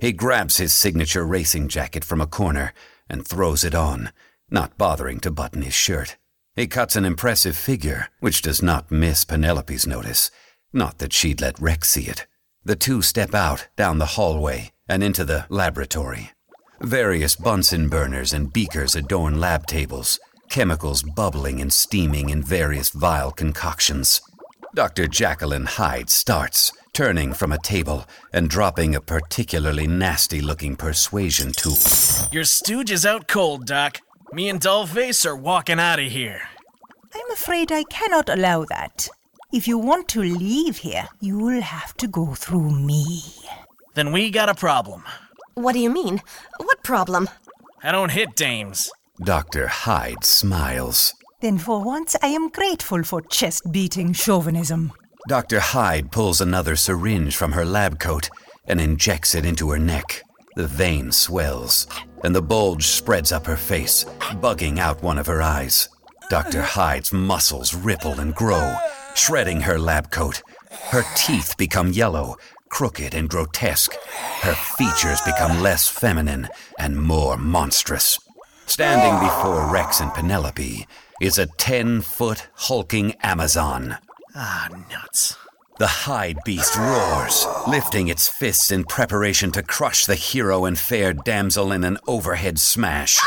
He grabs his signature racing jacket from a corner and throws it on, not bothering to button his shirt. He cuts an impressive figure, which does not miss Penelope's notice. Not that she'd let Rex see it. The two step out, down the hallway, and into the laboratory. Various Bunsen burners and beakers adorn lab tables, chemicals bubbling and steaming in various vile concoctions. Dr. Jacqueline Hyde starts, turning from a table and dropping a particularly nasty looking persuasion tool. Your stooge is out cold, Doc. Me and Dollface are walking out of here. I'm afraid I cannot allow that. If you want to leave here, you'll have to go through me. Then we got a problem. What do you mean? What problem? I don't hit dames. Dr. Hyde smiles. Then for once I am grateful for chest beating chauvinism. Dr. Hyde pulls another syringe from her lab coat and injects it into her neck. The vein swells, and the bulge spreads up her face, bugging out one of her eyes. Dr. Hyde's muscles ripple and grow, shredding her lab coat. Her teeth become yellow, crooked and grotesque. Her features become less feminine and more monstrous. Standing before Rex and Penelope is a 10 foot hulking Amazon. Ah, nuts. The Hyde Beast roars, lifting its fists in preparation to crush the hero and fair damsel in an overhead smash.